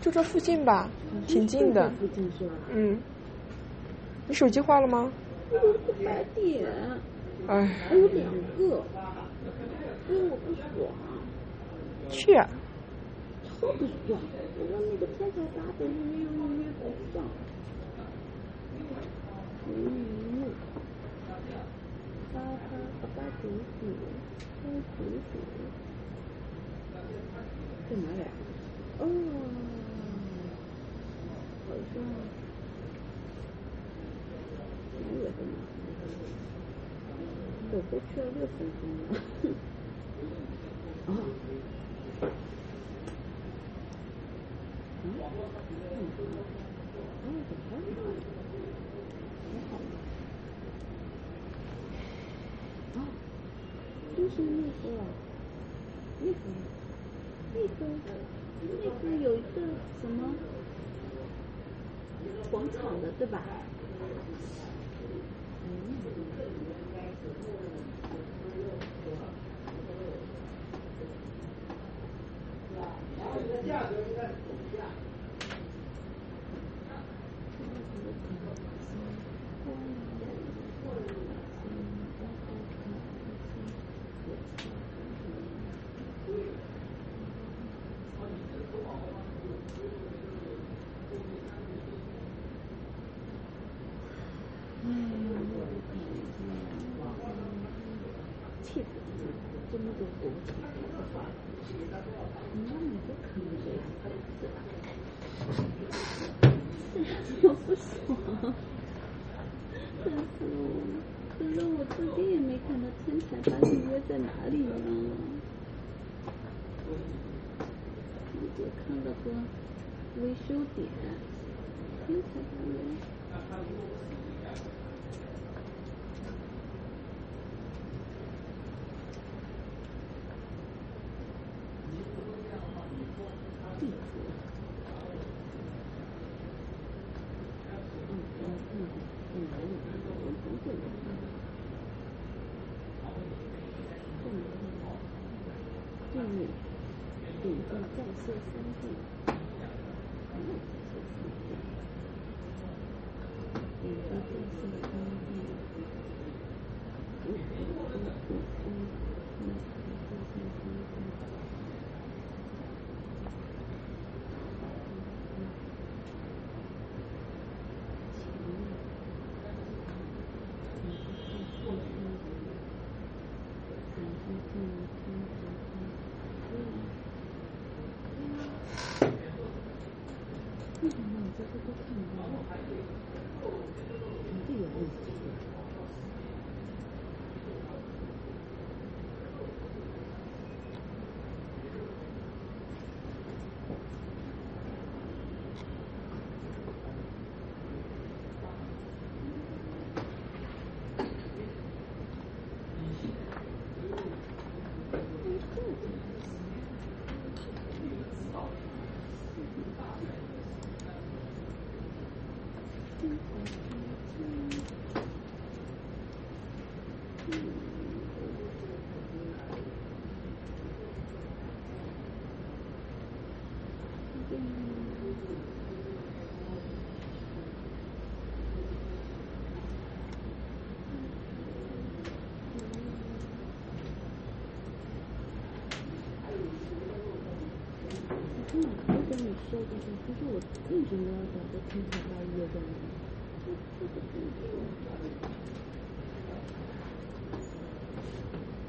就这附近吧，挺近的。附近是吧？嗯。你手机坏了吗？有个白点。哎。还有两个，因为我不爽。去啊！超不爽！我让那个天才八百没有预约不上。嗯。八八八八九九八九九。在哪里？哦，好像几月份呢？走过去了六分钟了。啊。嗯。嗯。哦，怎么了？还好？啊，就是那个，那个，那个，那个有一个什么广场的，对吧？气死了！这么多国旗，你让你不可能这样子的，我不爽，真是我。可是我这边也没看到天才八预约在哪里呢？我只看到个维修点，天才八约。地址。嗯嗯嗯嗯嗯，我不会的。地址，点赞在线三 D。嗯，在线三遍。点赞在线三 D。嗯嗯嗯嗯嗯，在线三 D。为什么你这个都看不到？这个位置。我马上跟你说的是，其实我一直没有找到天才八约的人，这这个怎么说？あ。